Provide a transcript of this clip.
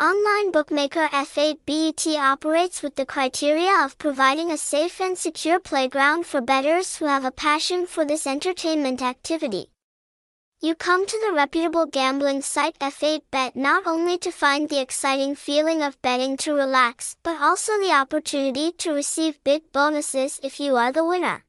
Online bookmaker F8Bet operates with the criteria of providing a safe and secure playground for bettors who have a passion for this entertainment activity. You come to the reputable gambling site F8Bet not only to find the exciting feeling of betting to relax, but also the opportunity to receive big bonuses if you are the winner.